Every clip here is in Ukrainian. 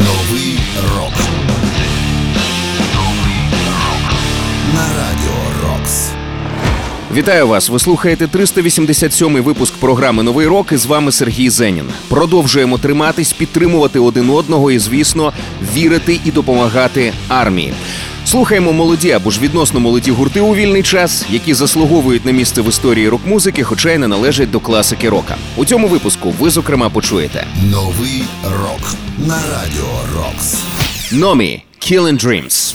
Новий рок. Вітаю вас! Ви слухаєте 387-й випуск програми Новий рок. І з вами Сергій Зенін. Продовжуємо триматись, підтримувати один одного і, звісно, вірити і допомагати армії. Слухаємо молоді або ж відносно молоді гурти у вільний час, які заслуговують на місце в історії рок-музики, хоча й не належать до класики рока. У цьому випуску ви зокрема почуєте Новий рок. На радіо Рокс. Номі Killing Dreams.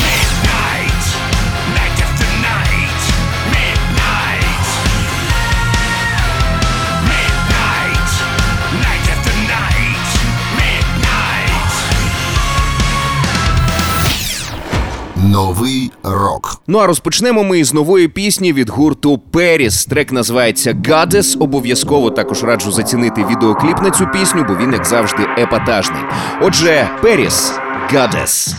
Новий рок. Ну а розпочнемо ми з нової пісні від гурту Періс. Трек називається Goddess. Обов'язково також раджу зацінити відеокліп на цю пісню, бо він, як завжди, епатажний. Отже, Періс Goddess.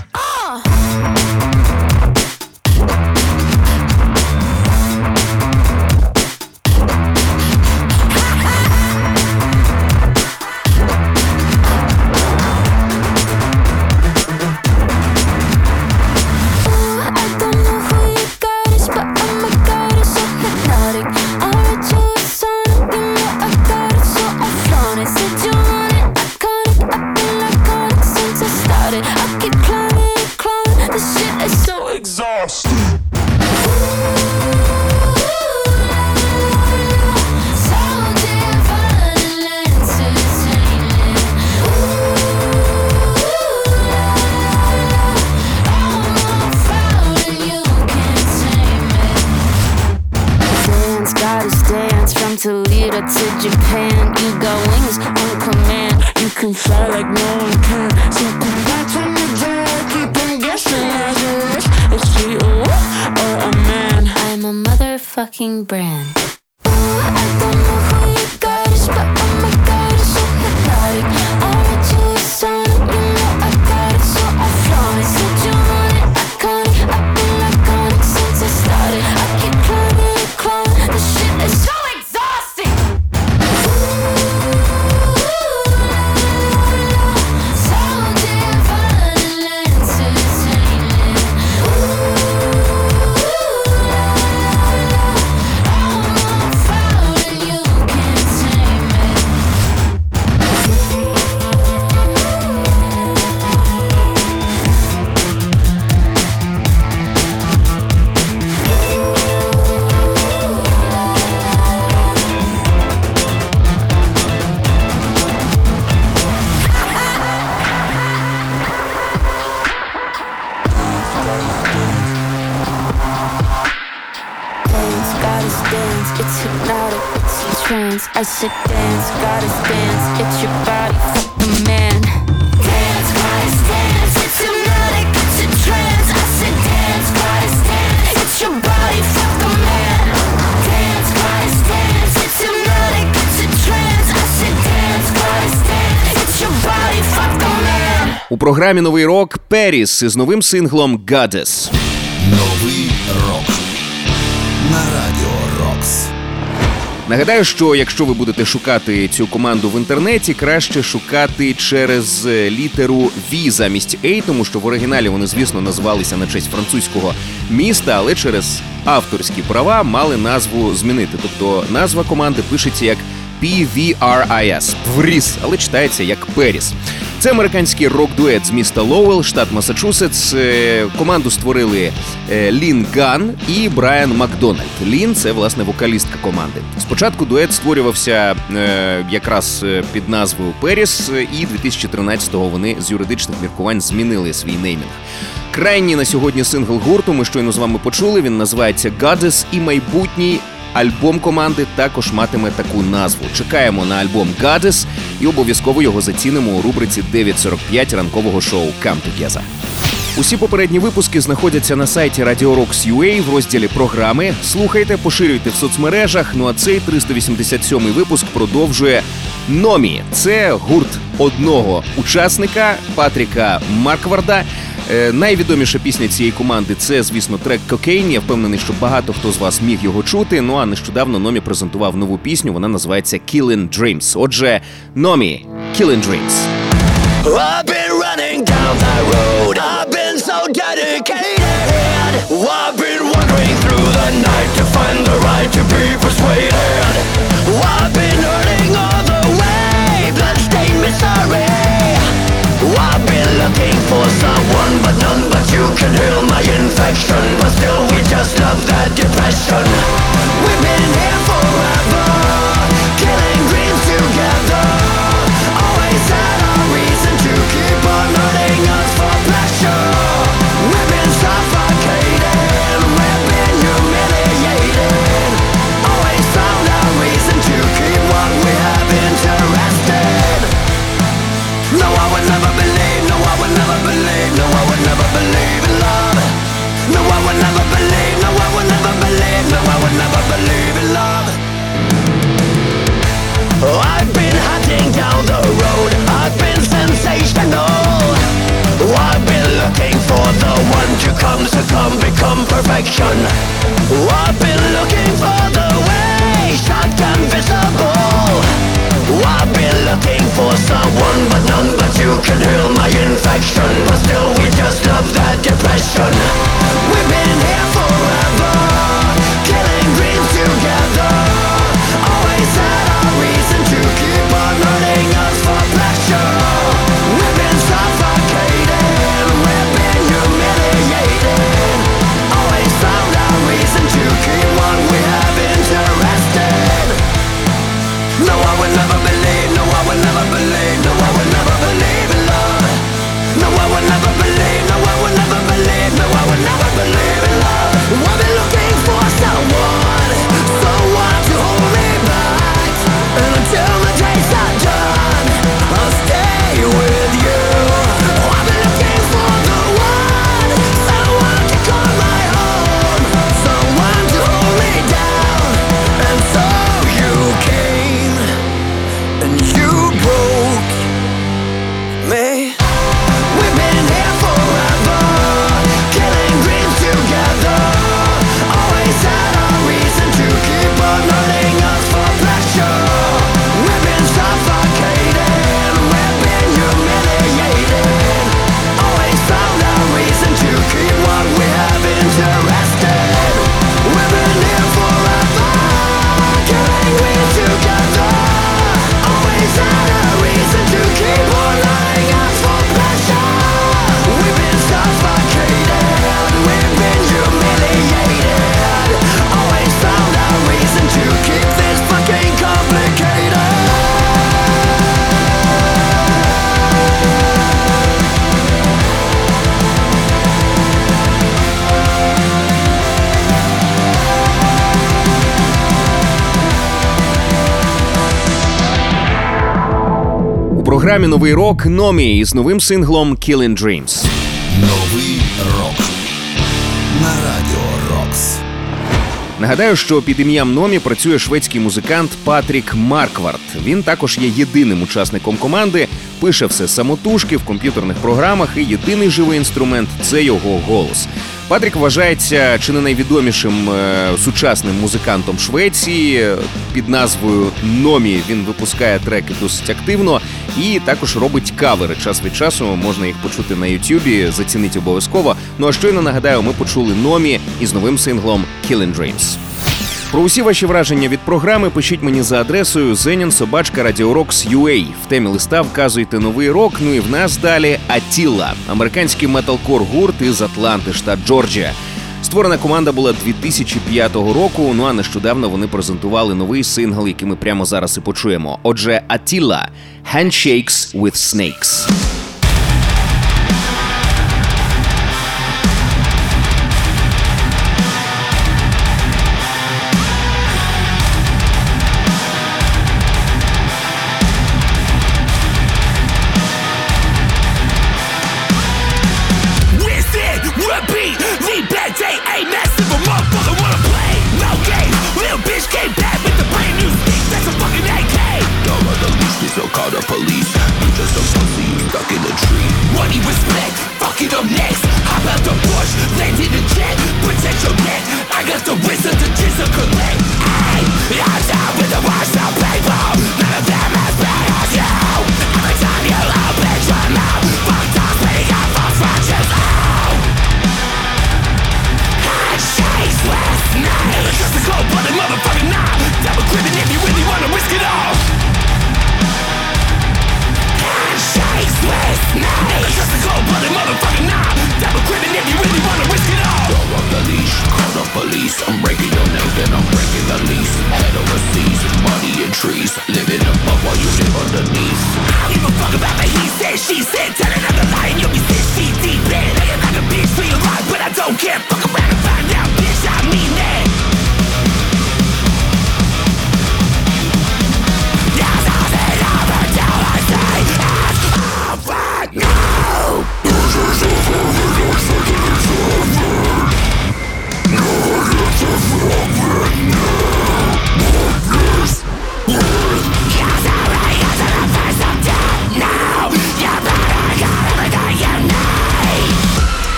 Japan. You got wings on command. You can fly програмі Новий рок Періс із новим синглом Goddess. Новий рок. На радіо Рокс. Нагадаю, що якщо ви будете шукати цю команду в інтернеті, краще шукати через е, літеру V замість A, тому що в оригіналі вони, звісно, називалися на честь французького міста, але через авторські права мали назву змінити. Тобто назва команди пишеться як PVRIS, Пвріс, але читається як Періс. Це американський рок-дует з міста Лоуел, штат Масачусетс. Е, Команду створили е, Лін Ган і Брайан Макдональд. Лін це власне вокалістка команди. Спочатку дует створювався е, якраз під назвою Paris, і 2013-го вони з юридичних міркувань змінили свій неймінг. Крайній на сьогодні сингл гурту. Ми щойно з вами почули. Він називається Goddess і майбутній Альбом команди також матиме таку назву. Чекаємо на альбом Goddess і обов'язково його зацінимо у рубриці 9.45 ранкового шоу Come Together. Усі попередні випуски знаходяться на сайті Radio Rocks UA в розділі програми. Слухайте, поширюйте в соцмережах. Ну а цей 387-й випуск продовжує Номі. Це гурт одного учасника Патріка Маркварда. Е, найвідоміша пісня цієї команди це, звісно, трек Кокейн. Я впевнений, що багато хто з вас міг його чути. Ну а нещодавно Номі презентував нову пісню. Вона називається «Killing Dreams. Отже, Номі «Killing Dreams. I've been running down that road. I've been so dedicated. You can heal my infection. But still, we just love that depression. We've been here forever, come, succumb, become perfection. I've been looking for the way, shotgun visible. I've been looking for someone, but none but you can heal my infection. But still, we just love that depression. We've been here forever, will never програмі Новий рок Номі із новим синглом Killin' Dreams. Новий рок на радіо Рокс. Нагадаю, що під ім'ям Номі працює шведський музикант Патрік Марквард. Він також є єдиним учасником команди, пише все самотужки в комп'ютерних програмах, і єдиний живий інструмент це його голос. Патрік вважається чи не найвідомішим е, сучасним музикантом Швеції. Під назвою Номі він випускає треки досить активно і також робить кавери. Час від часу можна їх почути на Ютубі. Зацініть обов'язково. Ну а щойно нагадаю, ми почули Номі із новим синглом «Killin' Dreams». Про усі ваші враження від програми пишіть мені за адресою zeninsobachka.radiorocks.ua. В темі листа вказуйте новий рок. Ну і в нас далі Атіла, американський металкор гурт із Атланти, штат Джорджія. Створена команда була 2005 року. Ну а нещодавно вони презентували новий сингл, який ми прямо зараз і почуємо. Отже, Атіла «Handshakes with Snakes».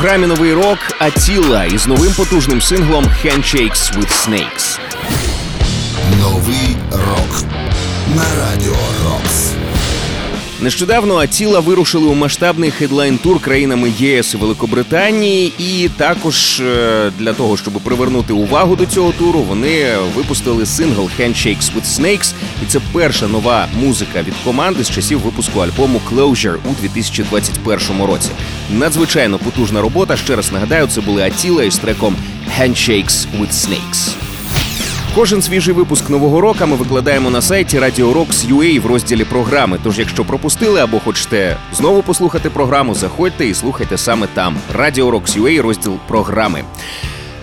Програмі новий рок Attila із новим потужним синглом Handshakes with Snakes. Нещодавно Attila вирушили у масштабний хедлайн-тур країнами ЄС і Великобританії, і також е, для того, щоб привернути увагу до цього туру, вони випустили сингл Handshakes with Snakes. І це перша нова музика від команди з часів випуску альбому Closure у 2021 році. Надзвичайно потужна робота. Ще раз нагадаю, це були Атіла із треком Handshakes with Snakes. Кожен свіжий випуск нового року ми викладаємо на сайті Radio в розділі програми. Тож, якщо пропустили або хочете знову послухати програму, заходьте і слухайте саме там. Radio Rocks UA, розділ програми.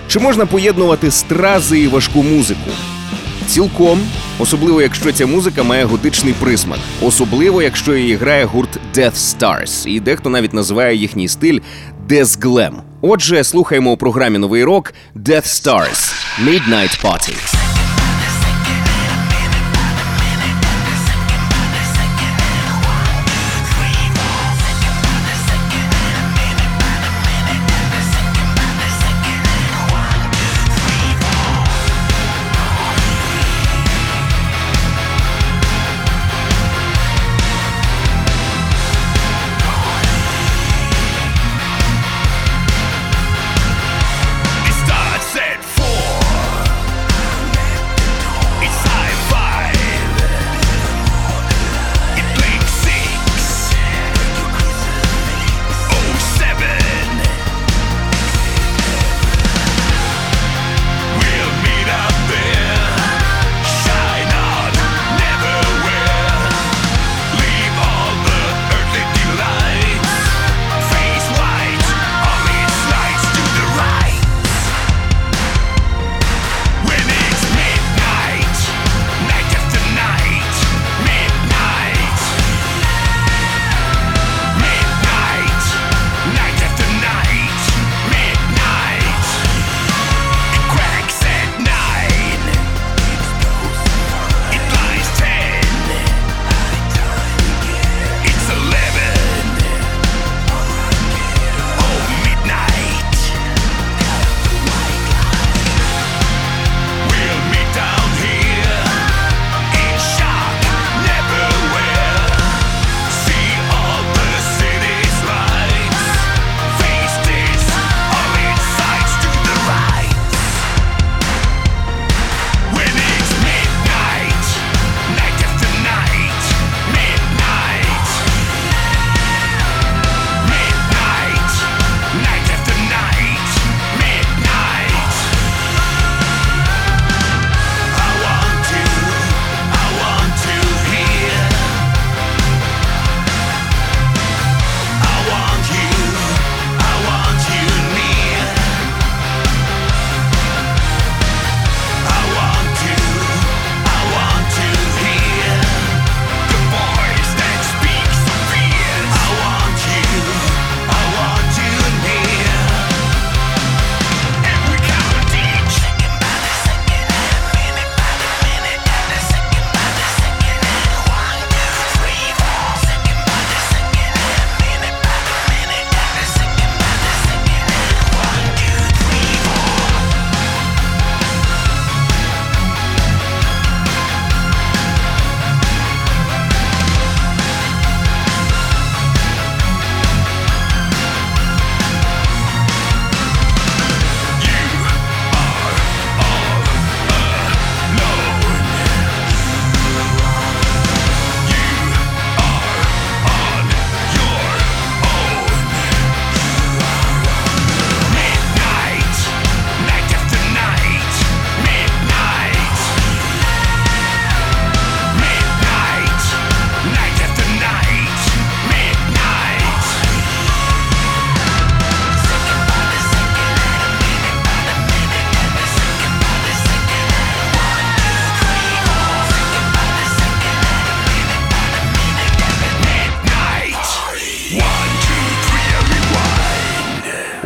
Чи можна поєднувати стрази і важку музику? Цілком, особливо якщо ця музика має готичний присмак, особливо якщо її грає гурт Death Stars, і дехто навіть називає їхній стиль Glam. Отже, слухаємо у програмі Новий рок Stars Midnight Party.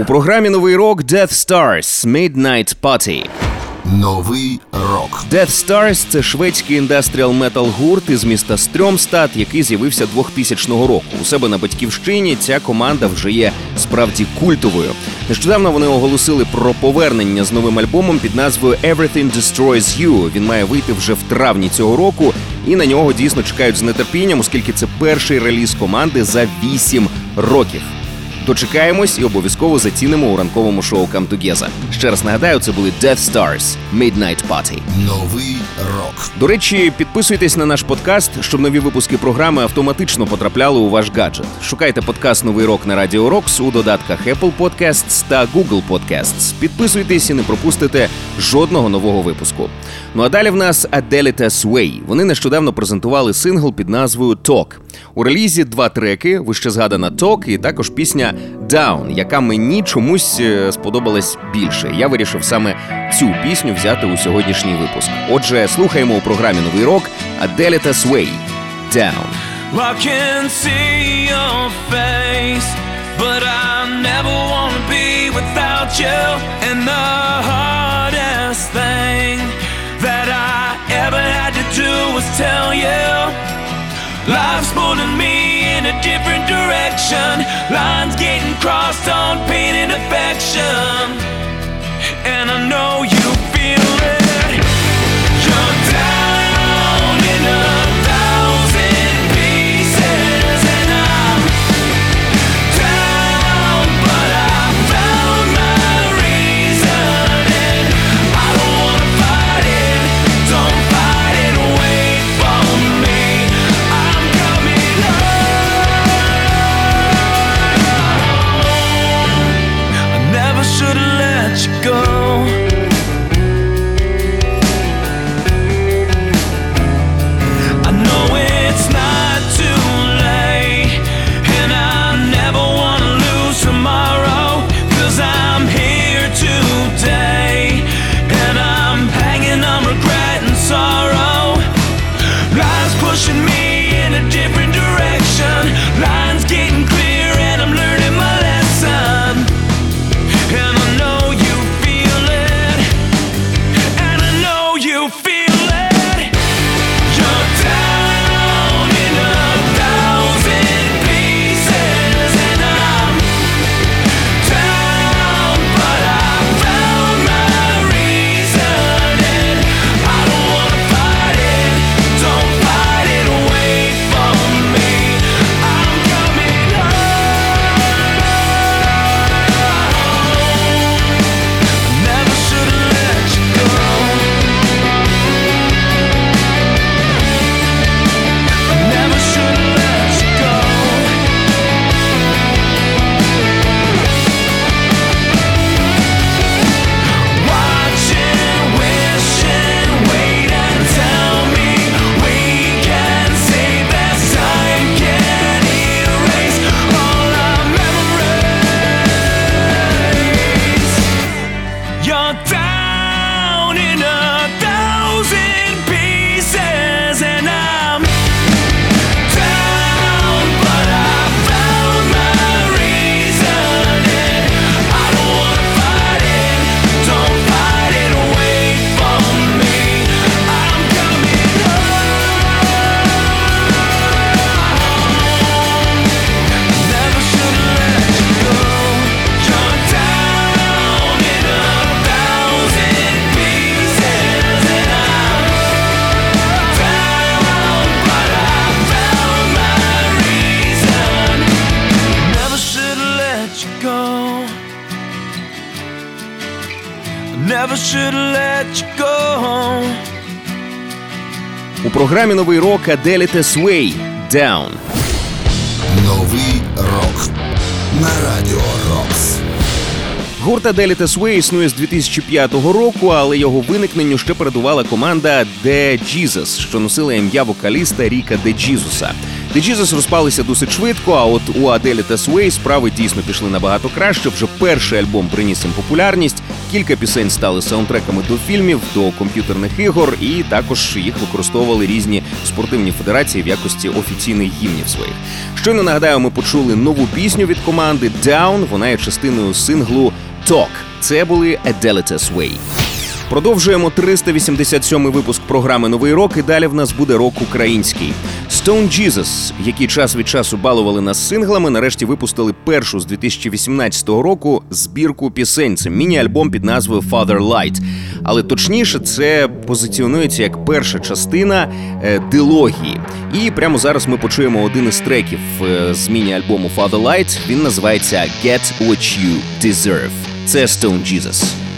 У програмі Новий рок Death Stars Midnight Party. Новий рок. Death Stars – це шведський індастріал метал гурт із міста Стрьомстад, який з'явився 2000 року. У себе на батьківщині ця команда вже є справді культовою. Нещодавно вони оголосили про повернення з новим альбомом під назвою Everything Destroys You. Він має вийти вже в травні цього року, і на нього дійсно чекають з нетерпінням, оскільки це перший реліз команди за 8 років. Дочекаємось і обов'язково зацінимо у ранковому шоу Come Together. Ще раз нагадаю, це були Deathstars Midnight Party. Новий рок. До речі, підписуйтесь на наш подкаст, щоб нові випуски програми автоматично потрапляли у ваш гаджет. Шукайте подкаст Новий рок на Радіо Рокс у додатках Apple Podcasts та Google Podcasts. Підписуйтесь і не пропустите жодного нового випуску. Ну а далі в нас Adelitas Way. Вони нещодавно презентували сингл під назвою Talk. У релізі два треки, вище згадана Talk і також пісня Down, яка мені чомусь е, сподобалась більше. Я вирішив саме цю пісню взяти у сьогоднішній випуск. Отже, слухаємо у програмі Новий рок Adelita Sway Down. I can see your face, but I never want be without you. And the hardest thing ever had to do was tell you. Life's pulling me in a different direction. Lines getting crossed on pain and affection. And I know you Never should've let you go. У програмі Новий рок Adelita Sway Down. Новий рок. На радіо Рокс. Гурт Adelita Sway існує з 2005 року, але його виникненню ще передувала команда The Jesus, що носила ім'я вокаліста Ріка Де Джізуса. Jesus розпалися досить швидко, а от у Adelita Sway справи дійсно пішли набагато краще. Вже перший альбом приніс їм популярність. Кілька пісень стали саундтреками до фільмів, до комп'ютерних ігор, і також їх використовували різні спортивні федерації в якості офіційних гімнів своїх. Щойно нагадаю, ми почули нову пісню від команди Down. Вона є частиною синглу Talk. Це були Adelita Sway. Продовжуємо 387 випуск програми Новий рок. І далі в нас буде рок український. Stone Jesus, які час від часу балували нас синглами, нарешті випустили першу з 2018 року збірку пісень. Це міні-альбом під назвою Father Light. Але точніше, це позиціонується як перша частина е, дилогії. І прямо зараз ми почуємо один із треків е, з міні-альбому Father Light. Він називається Get What You Deserve. Це Stone Jesus.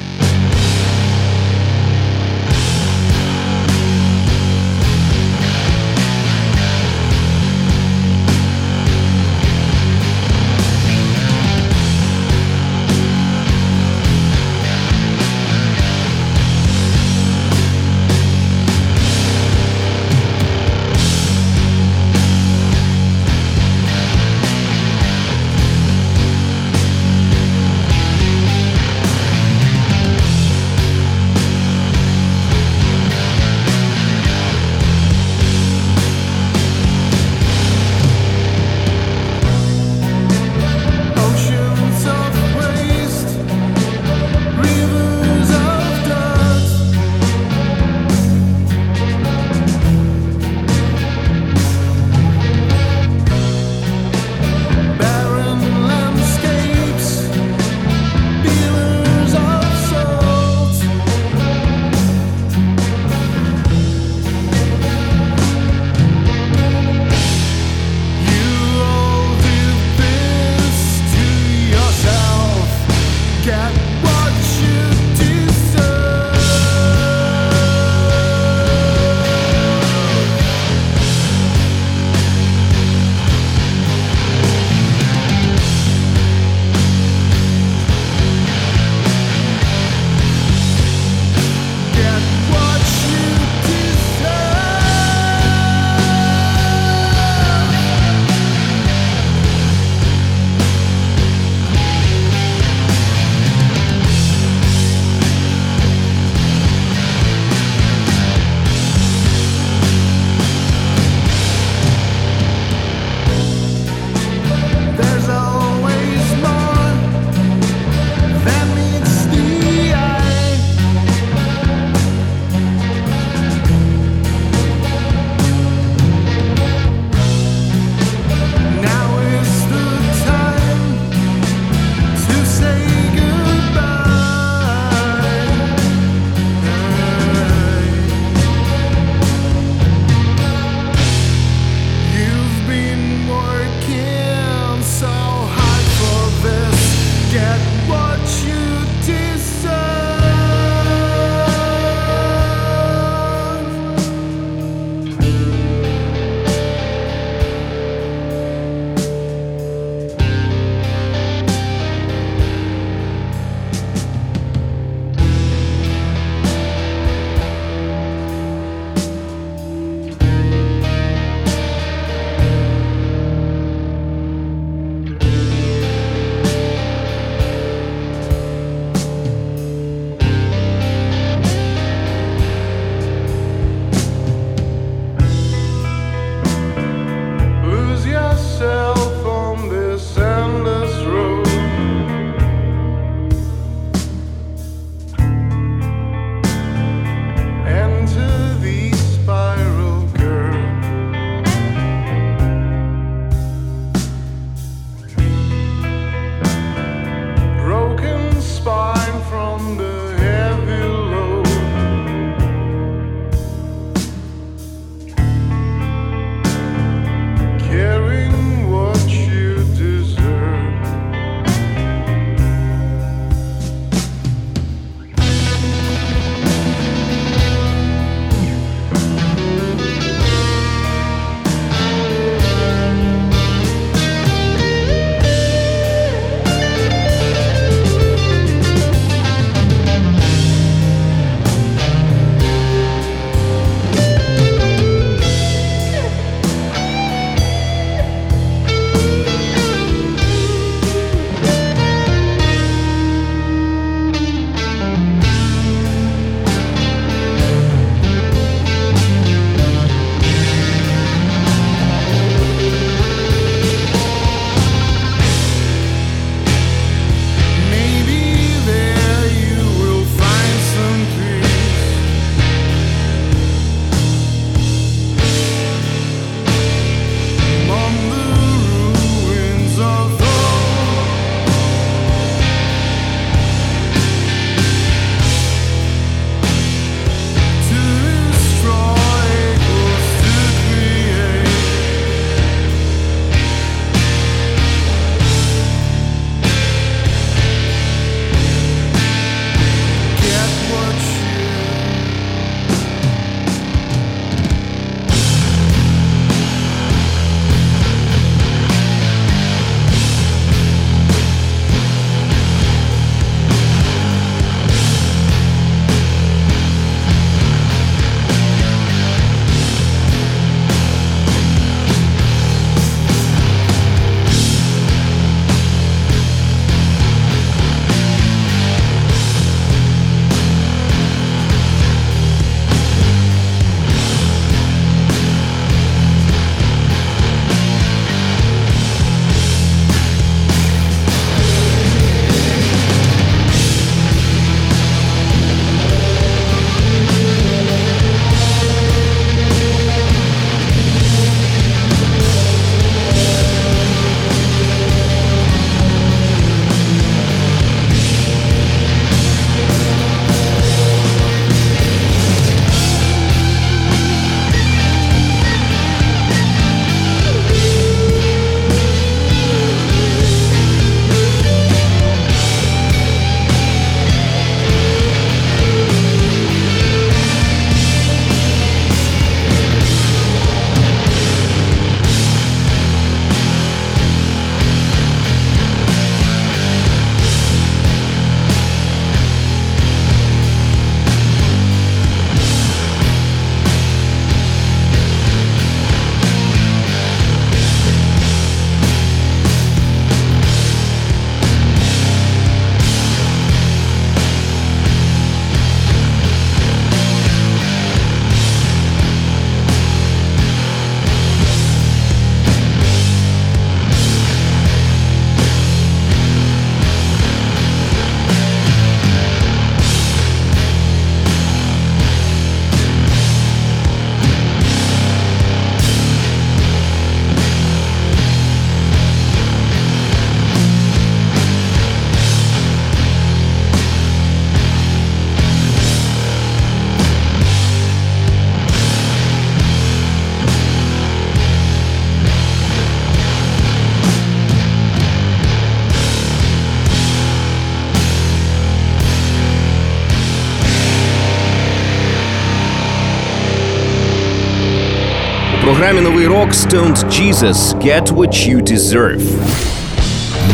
Програмі новий рок Stoned Jesus Get What You Deserve.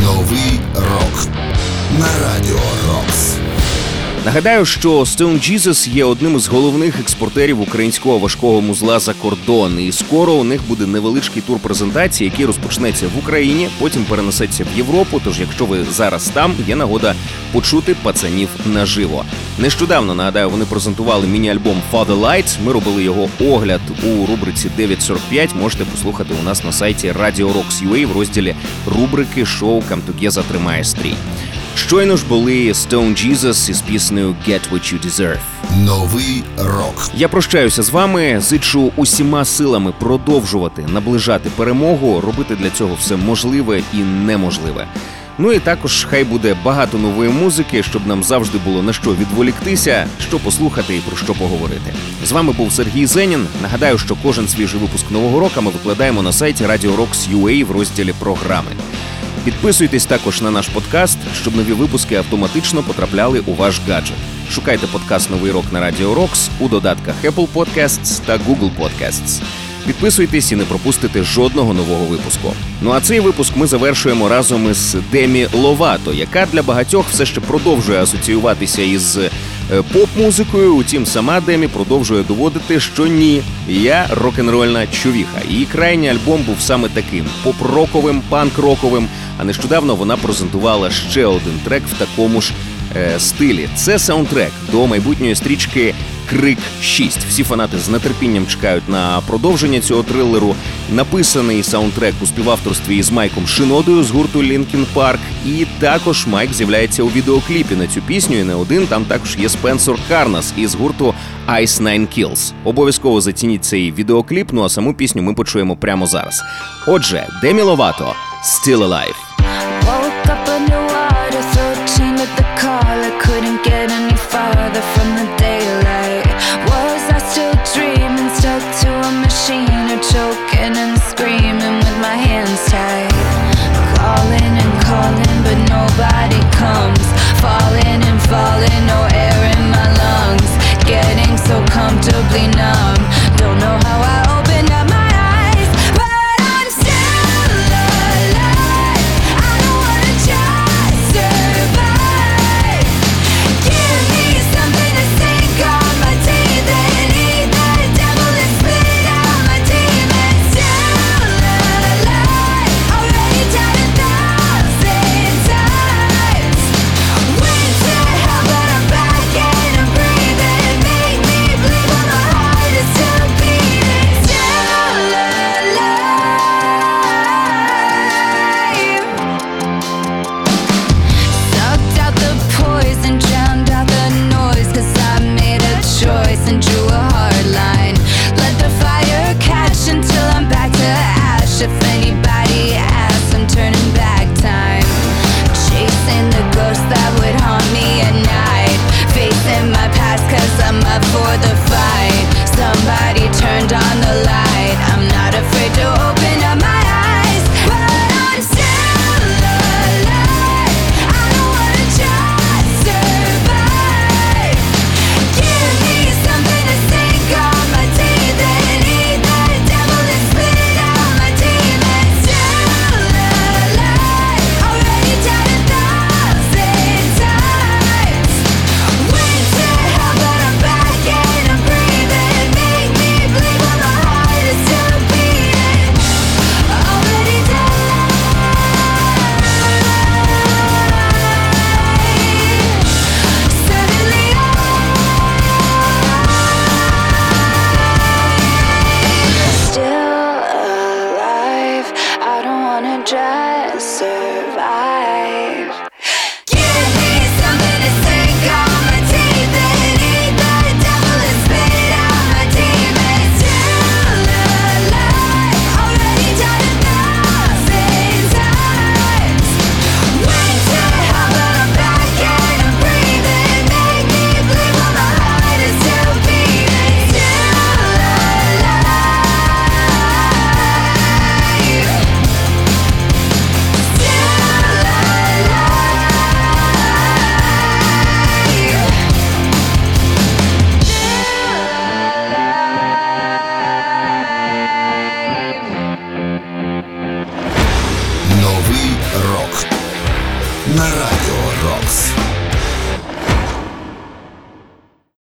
Новий рок на радіо Рокс. Нагадаю, що Stone Jesus є одним із головних експортерів українського важкого музла за кордон. І скоро у них буде невеличкий тур презентації, який розпочнеться в Україні, потім перенесеться в Європу. Тож, якщо ви зараз там, є нагода почути пацанів наживо. Нещодавно нагадаю, вони презентували міні-альбом Father Light. Ми робили його огляд у рубриці 945. Можете послухати у нас на сайті Radio Rocks UA в розділі рубрики шоу Come Together тримає стрій. Щойно ж були Stone Jesus із піснею Get What You Deserve. Новий рок. Я прощаюся з вами. Зичу усіма силами продовжувати наближати перемогу, робити для цього все можливе і неможливе. Ну і також хай буде багато нової музики, щоб нам завжди було на що відволіктися, що послухати і про що поговорити. З вами був Сергій Зенін. Нагадаю, що кожен свіжий випуск нового року ми викладаємо на сайті Radio Rocks UA в розділі програми. Підписуйтесь також на наш подкаст, щоб нові випуски автоматично потрапляли у ваш гаджет. Шукайте подкаст Новий рок на Радіо Рокс у додатках Apple Podcasts та Google Podcasts. Підписуйтесь і не пропустите жодного нового випуску. Ну а цей випуск ми завершуємо разом із Демі Ловато, яка для багатьох все ще продовжує асоціюватися із поп-музикою. Утім, сама Демі продовжує доводити, що ні, я рок-н-рольна човіха. Її крайній альбом був саме таким поп-роковим, панк-роковим. А нещодавно вона презентувала ще один трек в такому ж е, стилі. Це саундтрек до майбутньої стрічки Крик 6. Всі фанати з нетерпінням чекають на продовження цього трилеру. Написаний саундтрек у співавторстві із Майком Шинодою з гурту Linkin Park. І також Майк з'являється у відеокліпі на цю пісню. І не один там також є Спенсор Карнас із гурту Ice Nine Kills. Обов'язково зацініть цей відеокліп. Ну а саму пісню ми почуємо прямо зараз. Отже, Демі Ловато Still Alive.